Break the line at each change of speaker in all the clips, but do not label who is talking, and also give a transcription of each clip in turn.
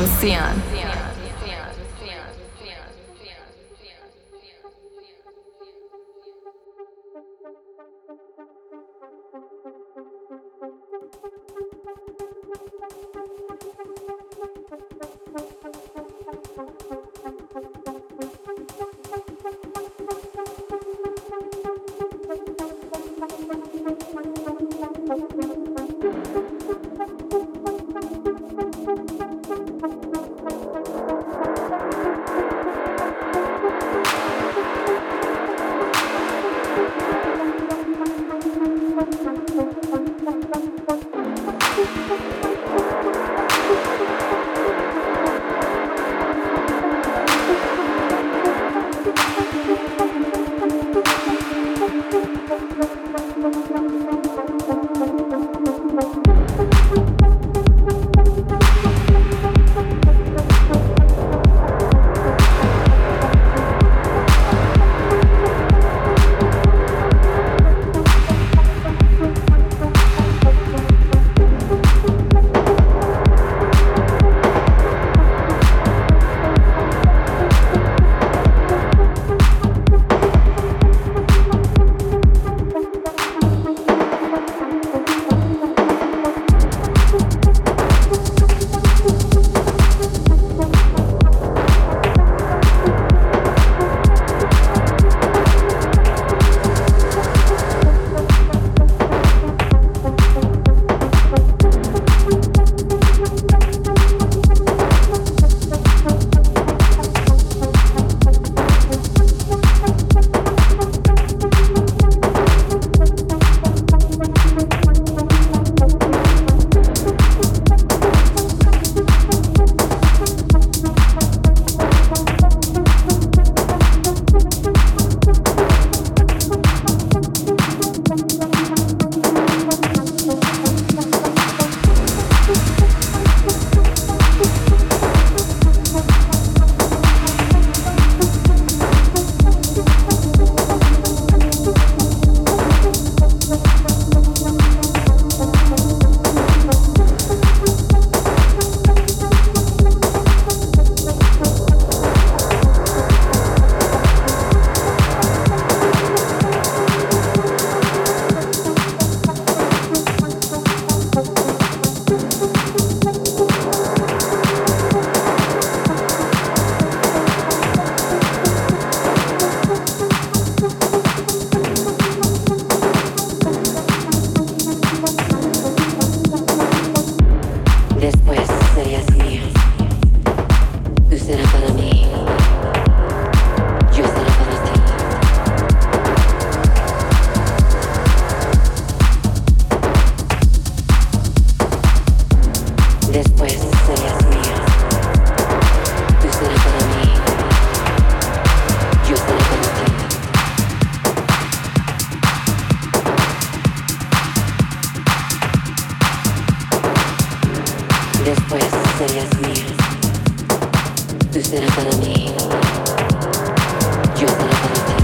with Sion. Tú serás para mí, yo para ti.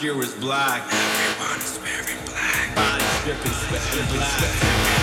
pure is black. Everyone is wearing black. Body dripping, sweat, black.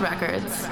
Records.